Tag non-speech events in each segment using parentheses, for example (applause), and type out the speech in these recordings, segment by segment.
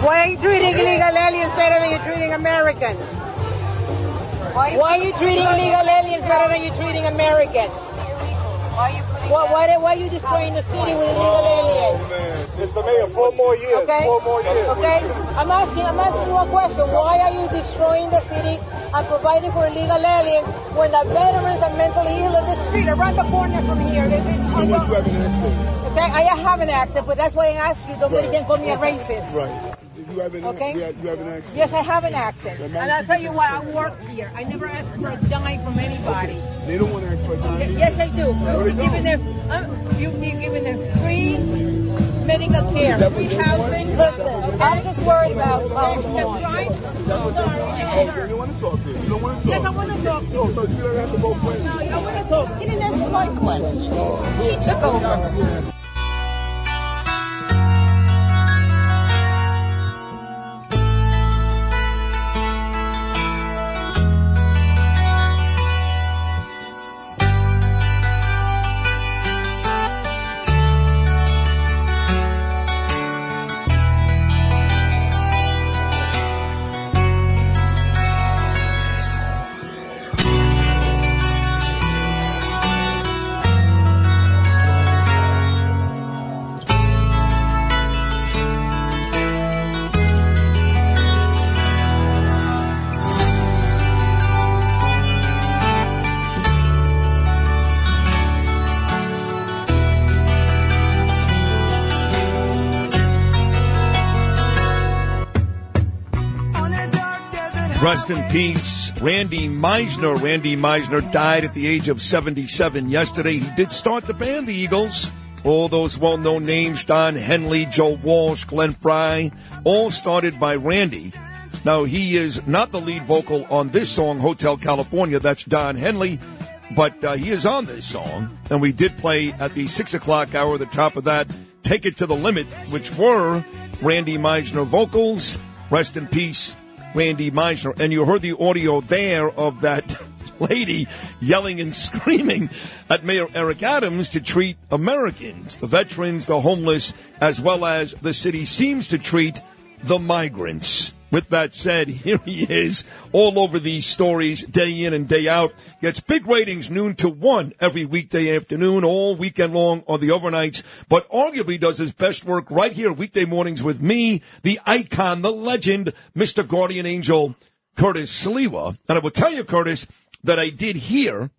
Why are you treating illegal aliens better than you're treating Americans? Why are you treating illegal aliens better than you're treating Americans? Why are you why, why, why are you destroying the city with illegal aliens? Oh, Mr. Mayor, four more years. Okay? Four more years. Okay? I'm asking, I'm asking you a question. Why are you destroying the city and providing for illegal aliens when the veterans are mentally ill in the street around the corner from here? They- they- You want to have an accent. Okay, I have an accent, but that's why I ask you. Don't right. call me a racist. Right. You have an, Okay. you have, you have an accent. Yes, I have an accent. So And I'll tell you what, I work here. I never ask for a dime from anybody. They don't want to ask for a dime. Yes, I do. No, they You're giving them, um, you, you're giving them free medical care, free housing. Listen, I'm just worried about That's Baltimore. right. Oh, Sorry. you don't want to talk to You don't want to talk. Yes, I want to talk. No, so you don't have to both ways. No, I want to talk. He didn't answer my question. He took over. Rest in peace, Randy Meisner. Randy Meisner died at the age of 77 yesterday. He did start the band, the Eagles. All those well-known names, Don Henley, Joe Walsh, Glenn Frey, all started by Randy. Now, he is not the lead vocal on this song, Hotel California. That's Don Henley. But uh, he is on this song. And we did play at the 6 o'clock hour, the top of that, Take It to the Limit, which were Randy Meisner vocals. Rest in peace, Randy Meisner. And you heard the audio there of that (laughs) lady yelling and screaming at Mayor Eric Adams to treat Americans, the veterans, the homeless, as well as the city seems to treat the migrants. With that said, (laughs) here he is all over these stories day in and day out. Gets big ratings noon to one every weekday afternoon, all weekend long on the overnights, but arguably does his best work right here weekday mornings with me, the icon, the legend, Mr. Guardian Angel, Curtis Sliwa. And I will tell you, Curtis, that I did hear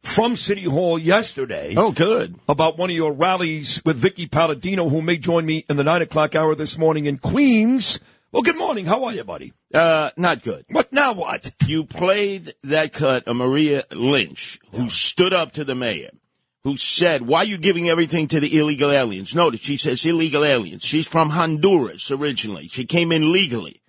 from City Hall yesterday Oh, good. about one of your rallies with Vickie Paladino, who may join me in the nine o'clock hour this morning in Queens. Well, good morning. How are you, buddy? Uh, not good. What now? What? You played that cut of Maria Lynch, who stood up to the mayor, who said, why are you giving everything to the illegal aliens? Notice she says illegal aliens. She's from Honduras originally. She came in legally.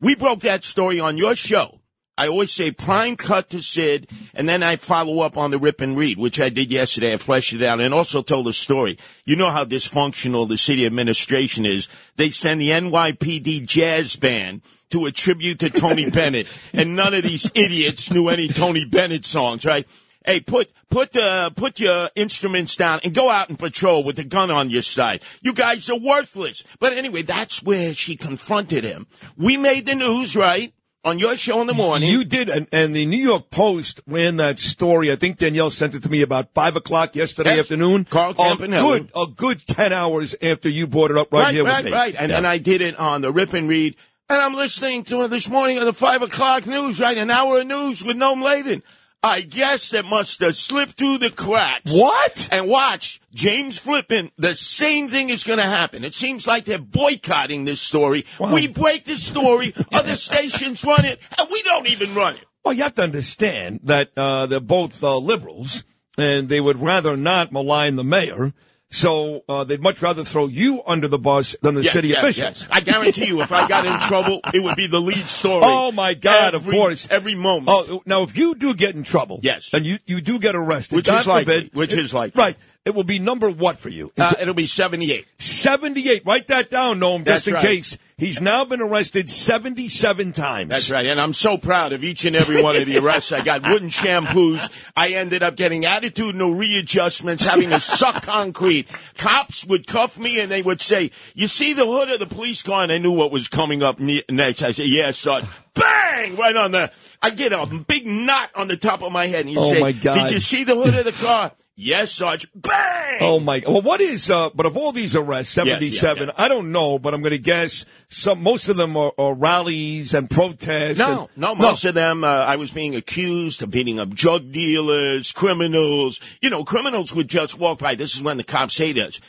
We broke that story on your show. I always say prime cut to Sid, and then I follow up on the rip and read, which I did yesterday. I fleshed it out and also told a story. You know how dysfunctional the city administration is. They send the NYPD jazz band to a tribute to Tony (laughs) Bennett, and none of these idiots knew any Tony Bennett songs, right? Hey, put put uh, put your instruments down and go out and patrol with the gun on your side. You guys are worthless. But anyway, that's where she confronted him. We made the news, right? On your show in the morning. You did, and, and the New York Post ran that story. I think Danielle sent it to me about five o'clock yesterday Yes. afternoon. Carl a good, a good ten hours after you brought it up right, right, here right, with me. right. And Yeah. then I did it on the rip and read. And I'm listening to it this morning on the five o'clock news, right? An hour of news with Noam Laden. I guess that must have slipped through the cracks. What? And watch, James Flippin, the same thing is going to happen. It seems like they're boycotting this story. We break the story, other stations run it, and we don't even run it. Well, you have to understand that uh, they're both uh, liberals, and they would rather not malign the mayor. So uh, they'd much rather throw you under the bus than the Yes, city yes, officials. yes. I guarantee you, if I got in trouble, it would be the lead story. Oh my God! Every- of course, every moment. Oh, now if you do get in trouble, Yes. and you you do get arrested, Which God is likely, forbid, which is likely. right? It will be number what for you? Uh, it'll be 78. 78. Write that down, Noam, just That's in right. case. He's now been arrested 77 times. That's right. And I'm so proud of each and every one of the arrests. I got wooden shampoos. I ended up getting attitudinal readjustments, having to suck concrete. Cops would cuff me and they would say, you see the hood of the police car? And I knew what was coming up ne- next. I said, yeah, son. Bang! Right on the, I get a big knot on the top of my head. And you Oh, say, my God. did you see the hood of the car? Yes, Sarge. Bang! Oh my! Well, what is? Uh, but of all these arrests, Yeah, yeah, seventy-seven. yeah. I don't know, but I'm going to guess some. Most of them are, are rallies and protests. No, and- no, most of them, uh, I was being accused of beating up drug dealers, criminals. You know, criminals would just walk by. This is when the cops hate us.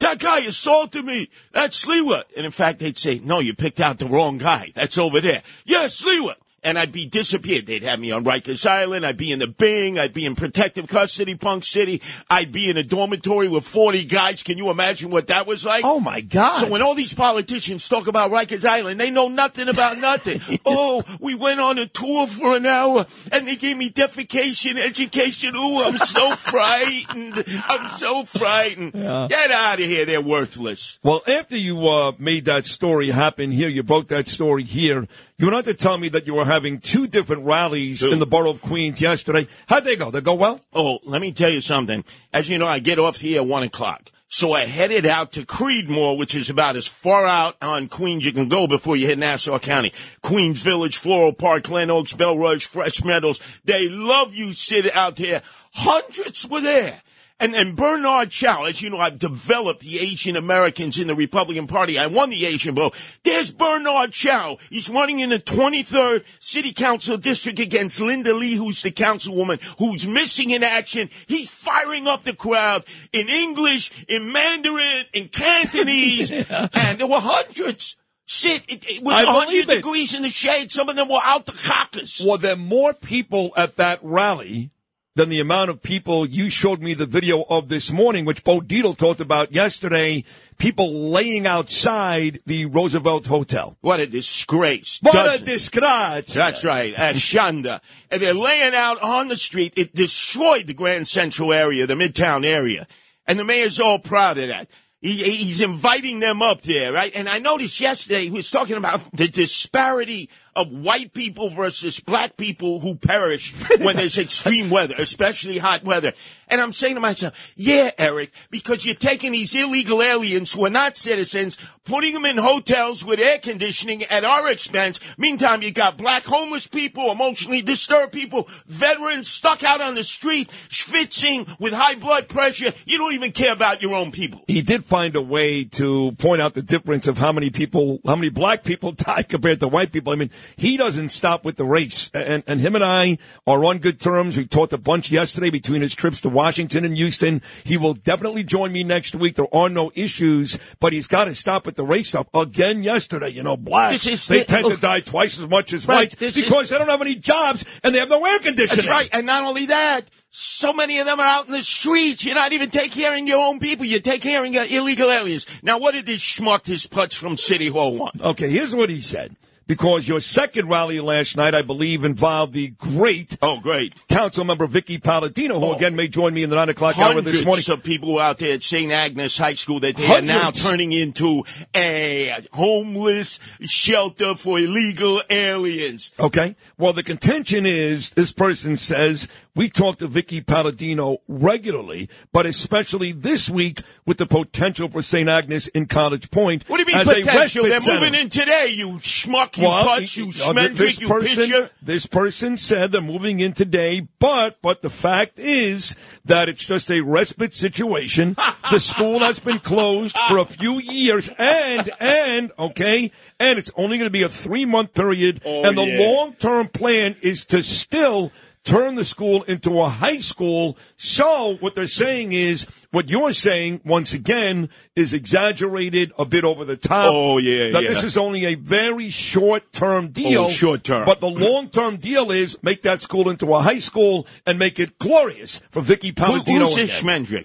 That guy assaulted me. That's Sliwa. And in fact, they'd say, no, you picked out the wrong guy. That's over there. Yes, Sliwa. And I'd be disappeared. They'd have me on Rikers Island. I'd be in the Bing. I'd be in protective custody, Punk City. I'd be in a dormitory with 40 guys. Can you imagine what that was like? Oh my God! So when all these politicians talk about Rikers Island, they know nothing about nothing. (laughs) oh, we went on a tour for an hour and they gave me defecation education. Ooh, I'm so (laughs) frightened. I'm so frightened. Get out of here. They're worthless. Well, after you uh, made that story happen here, you broke that story here. You went on to tell me that you were having two different rallies Two. in the borough of Queens yesterday. How'd they go? They go well? Oh, let me tell you something. As you know, I get off here at one o'clock. So I headed out to Creedmoor, which is about as far out on Queens you can go before you hit Nassau County. Queens Village, Floral Park, Glen Oaks, Bellerose, Fresh Meadows. They love you Sid out there. Hundreds were there. And then Bernard Chow, as you know, I've developed the Asian Americans in the Republican Party. I won the Asian vote. There's Bernard Chow. He's running in the 23rd City Council District against Linda Lee, who's the councilwoman, who's missing in action. He's firing up the crowd in English, in Mandarin, in Cantonese, (laughs) and there were hundreds. Sit, it, it was I 100 believe it. degrees in the shade. Some of them were out the caucus. Were there more people at that rally than the amount of people you showed me the video of this morning, which Bo Dietl talked about yesterday? People laying outside the Roosevelt Hotel. What a disgrace. What a disgrace! That's right, at Shanda. And they're laying out on the street. It destroyed the Grand Central area, the Midtown area. And the mayor's all proud of that. He, he's inviting them up there, right? And I noticed yesterday he was talking about the disparity of white people versus black people who perish when there's (laughs) extreme weather, especially hot weather. And I'm saying to myself, yeah, Eric, because you're taking these illegal aliens who are not citizens, putting them in hotels with air conditioning at our expense. Meantime, you got black homeless people, emotionally disturbed people, veterans stuck out on the street, schwitzing with high blood pressure. You don't even care about your own people. He did find a way to point out the difference of how many people, how many black people (laughs) die compared to white people. I mean, he doesn't stop with the race. And, and him and I are on good terms. We talked a bunch yesterday between his trips to Washington and Houston. He will definitely join me next week. There are no issues, but he's got to stop with the race stuff. Again yesterday, you know, blacks, they the- tend to die twice as much as Right, whites this is- because they don't have any jobs and they have no air conditioning. That's right. And not only that, so many of them are out in the streets. You're not even taking care of your own people. You're taking care of your illegal aliens. Now, what did this schmuck, this putz from City Hall want? Okay, here's what he said. Because your second rally last night, I believe, involved the great Oh, great. council member Vickie Paladino, who Oh. again may join me in the nine o'clock hour this morning. Hundreds of people out there at St. Agnes High School that they are now turning into a homeless shelter for illegal aliens. Okay. Well, the contention is this person says we talk to Vickie Paladino regularly, but especially this week with the potential for St. Agnes in College Point. What do you mean as potential? They're center. moving in today, you schmuck, you Well, putz, you uh, th- this schmendrick, you person, pitcher. this person said they're moving in today, but but the fact is that it's just a respite situation. (laughs) the school has been closed for a few years, and and okay, and it's only going to be a three month period, Oh, and the yeah. long term plan is to still. Turn the school into a high school. So what they're saying is, what you're saying once again is exaggerated, a bit over the top. Oh, yeah, That yeah. this is only a very short term oh, deal. Oh, short term. But the long term deal is make that school into a high school and make it glorious for Vicky Who, who's this?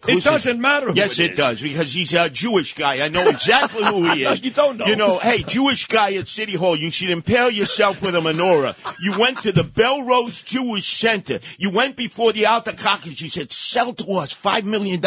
It doesn't this? matter. Who Yes, it does because he's a Jewish guy. I know exactly who he (laughs) is. You don't know. You know, hey, Jewish guy at City Hall. You should impale yourself with a menorah. You went to the Bellerose Jewish Center. You went before the Alta Caucus. You said, sell to us $5 million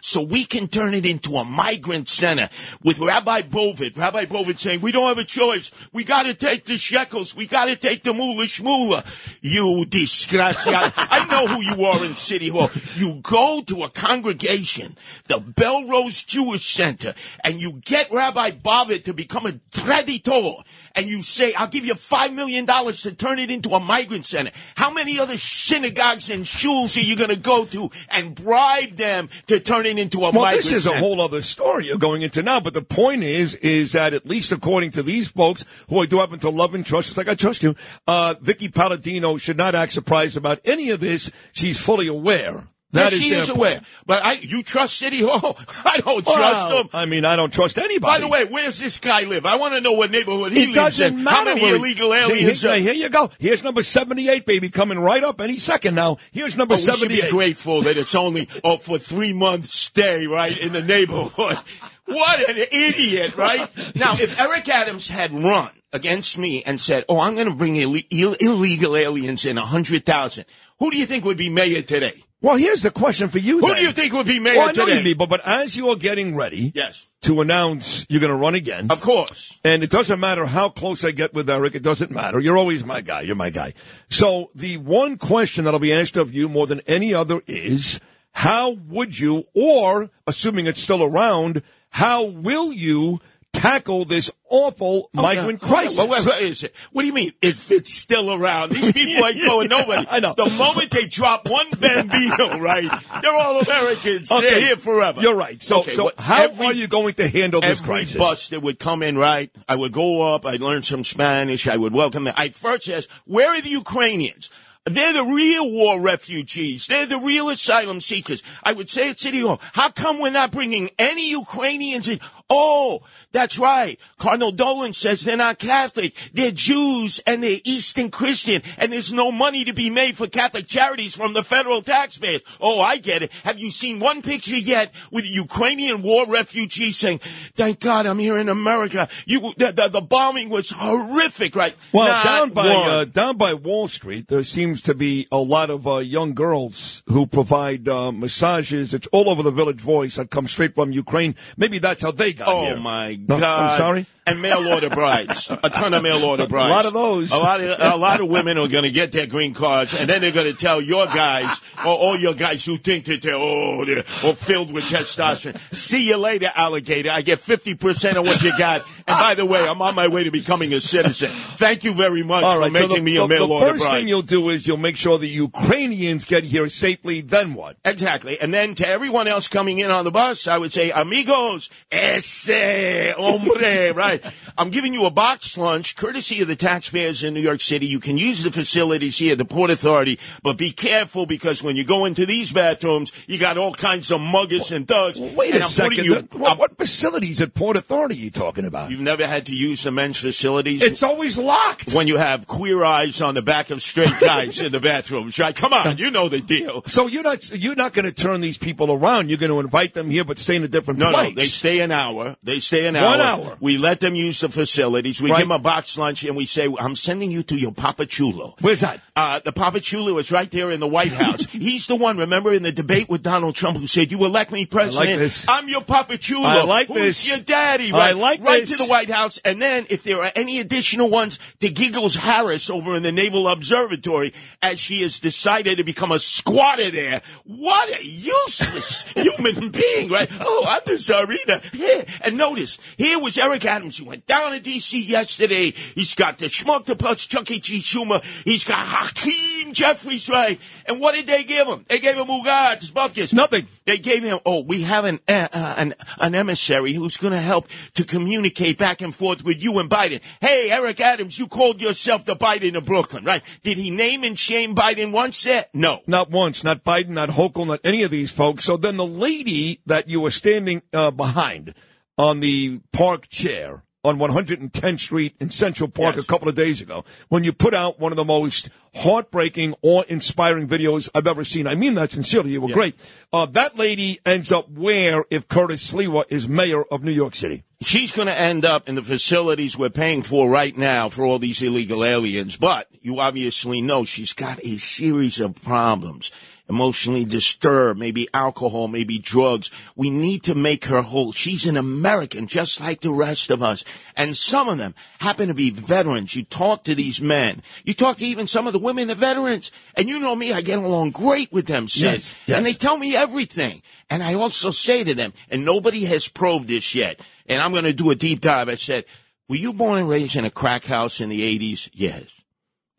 so we can turn it into a migrant center with Rabbi Bovid. Rabbi Bovid saying, we don't have a choice. We got to take the shekels. We got to take the moolah shmoolah. You disgrazia. (laughs) I know who you are in City Hall. You go to a congregation, the Bellerose Jewish Center, and you get Rabbi Bovid to become a traditor, and you say, I'll give you $5 million to turn it into a migrant center. How many other synagogues and shuls are you going to go to and bribe them to turn it into a Well, migrant this is a whole other story you're going into now. But the point is, is that at least according to these folks, who I do happen to love and trust, just like I trust you, uh, Vickie Paladino should not act surprised about any of this. She's fully aware. That yes, she is point. aware. But I, you trust City Hall? (laughs) I don't trust them. I mean, I don't trust anybody. By the way, where's this guy live? I want to know what neighborhood he it lives doesn't in. matter. How many where- illegal See, aliens? here, are- here you go. Here's number 78, baby, coming right up any second now. Here's number Oh, we should 78. be grateful that it's only oh, for three months stay, right, in the neighborhood. (laughs) What an idiot, right? Now, if Eric Adams had run against me and said, oh, I'm going to bring Ill- Ill- illegal aliens in a 100,000, who do you think would be mayor today? Well, here's the question for you. Who then. do you think would be mayor Well, I know today? you but, but as you are getting ready Yes, to announce you're going to run again, of course. and it doesn't matter how close I get with Eric, it doesn't matter. You're always my guy. You're my guy. So the one question that'll be asked of you more than any other is, how would you, or assuming it's still around, how will you tackle this awful oh, migrant Hold on, crisis? wait, What do you mean if it's still around? These (laughs) people ain't going nobody. I know. The moment they drop one bambino, (laughs) right, they're all Americans. They're Okay. here forever. You're right. So, Okay, so what- how every- are you going to handle this Every crisis? bus that would come in, right? I would go up. I'd learn some Spanish. I would welcome them. I first ask, where are the Ukrainians? They're the real war refugees. They're the real asylum seekers. I would say at City Hall, how come we're not bringing any Ukrainians in? Oh, that's right. Cardinal Dolan says they're not Catholic. They're Jews and they're Eastern Christian and there's no money to be made for Catholic charities from the federal taxpayers. Oh, I get it. Have you seen one picture yet with a Ukrainian war refugee saying, thank God I'm here in America. You, the, the, the bombing was horrific, right? Well, Not down by uh, down by Wall Street, there seems to be a lot of uh, young girls who provide uh, massages. It's all over the Village Voice that come straight from Ukraine. Maybe that's how they Oh here. my No, God! I'm sorry. And mail order brides, a ton of mail order brides. A lot of those. A lot of a lot of women are going to get their green cards, and then they're going to tell your guys, or all your guys who think that they're oh they're all filled with testosterone. See you later, alligator. I get fifty percent of what you got. And by the way, I'm on my way to becoming a citizen. Thank you very much All for right, so making the, me a the- mail the order first bride. thing you'll do is you'll make sure the Ukrainians get here safely. Then what? Exactly. And then to everyone else coming in on the bus, I would say, amigos, ese, hombre, right? I'm giving you a box lunch courtesy of the taxpayers in New York City. You can use the facilities here at the Port Authority, but be careful because when you go into these bathrooms, you got all kinds of muggers and thugs. Wait and a I'm second. You, what, what facilities at Port Authority are you talking about? you've never had to use the men's facilities? It's always locked. when you have queer eyes on the back of straight guys in the bathrooms, right? Come on, you know the deal. So you're not you're not going to turn these people around. You're going to invite them here, but stay in a different No, place. no, they stay an hour. They stay an One hour. hour. We let them use the facilities. We Right. give them a box lunch and we say, I'm sending you to your Papa Chulo. Where's that? Uh, the Papa Chulo is right there in the White House. (laughs) He's the one, remember, in the debate with Donald Trump who said, you elect me president. this. I'm your Papa Chulo. I like Who's this. your daddy, I right? like right this. to the White House. And then if there are any additional ones to Giggles Harris over in the Naval Observatory as she has decided to become a squatter there. What a useless (laughs) human being, right? Oh, I'm the Tsarina. Yeah. And notice, here was Eric Adams. He went down to D.C. yesterday. He's got the Schmuck the Pucks, Chuck E. Cheese Schumer. He's got Hakeem Jeffries, right? And what did they give him? They gave him Ugat, Bupkis. Nothing. They gave him, oh, we have an, uh, uh, an, an emissary who's going to help to communicate back and forth with you and Biden. Hey, Eric Adams, you called yourself the Biden of Brooklyn, right? Did he name and shame Biden once there? No. Not once, not Biden, not Hochul, not any of these folks. So then the lady that you were standing uh, behind on the park chair on 110th Street in Central Park Yes. a couple of days ago, when you put out one of the most heartbreaking or inspiring videos I've ever seen. I mean that sincerely. You were great. Uh, that lady ends up where if Curtis Sliwa is mayor of New York City? She's going to end up in the facilities we're paying for right now for all these illegal aliens. But you obviously know she's got a series of problems. Emotionally disturbed, maybe alcohol, maybe drugs. We need to make her whole. She's an American, just like the rest of us. And some of them happen to be veterans. You talk to these men. You talk to even some of the women, the veterans. And you know me, I get along great with them, Sid. Yes, yes. And they tell me everything. And I also say to them, and nobody has probed this yet, and I'm going to do a deep dive. I said, were you born and raised in a crack house in the 80s? Yes.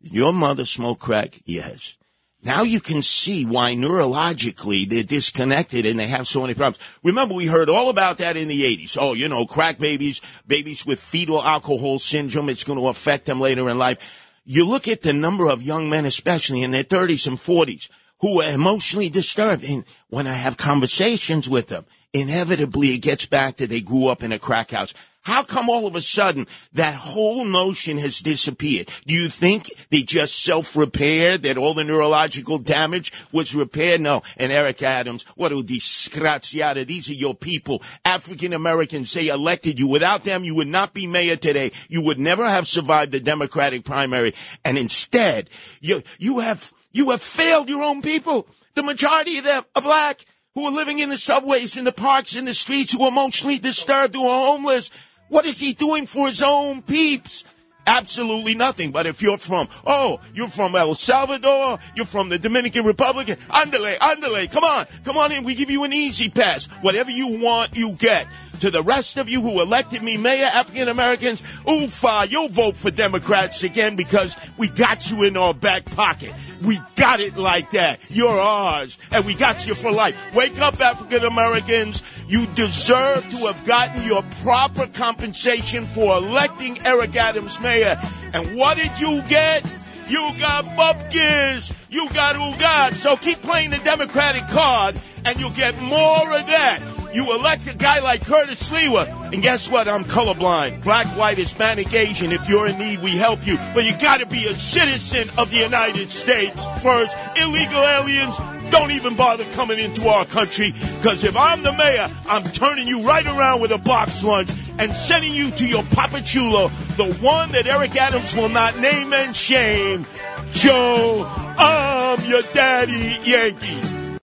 Did your mother smoke crack? Yes. Now you can see why neurologically they're disconnected and they have so many problems. Remember, we heard all about that in the 80s. Oh, you know, crack babies, babies with fetal alcohol syndrome, it's going to affect them later in life. You look at the number of young men, especially in their 30s and 40s, who are emotionally disturbed. And when I have conversations with them, inevitably it gets back to they grew up in a crack house. How come all of a sudden that whole notion has disappeared? Do you think they just self-repaired, that all the neurological damage was repaired? No. And Eric Adams, what a disgraziata. These are your people. African Americans, they elected you. Without them, you would not be mayor today. You would never have survived the Democratic primary. And instead, you, you have, you have failed your own people. The majority of them are black who are living in the subways, in the parks, in the streets, who are emotionally disturbed, who are homeless. What is he doing for his own peeps? Absolutely nothing. But if you're from, oh, you're from El Salvador, you're from the Dominican Republic, andale, andale, come on, come on in, we give you an easy pass. Whatever you want, you get. To the rest of you who elected me mayor, African Americans, oofa, you'll vote for Democrats again because we got you in our back pocket. We got it like that. You're ours, and we got you for life. Wake up, African Americans. You deserve to have gotten your proper compensation for electing Eric Adams mayor. And what did you get? You got bupkis. You got ugat. So keep playing the Democratic card, and you'll get more of that. You elect a guy like Curtis Sliwa, and guess what? I'm colorblind. Black, white, Hispanic, Asian. If you're in need, we help you. But you gotta be a citizen of the United States first. Illegal aliens, don't even bother coming into our country. Cause if I'm the mayor, I'm turning you right around with a box lunch and sending you to your Papa Chulo, the one that Eric Adams will not name and shame. Joe, I'm your daddy Yankee.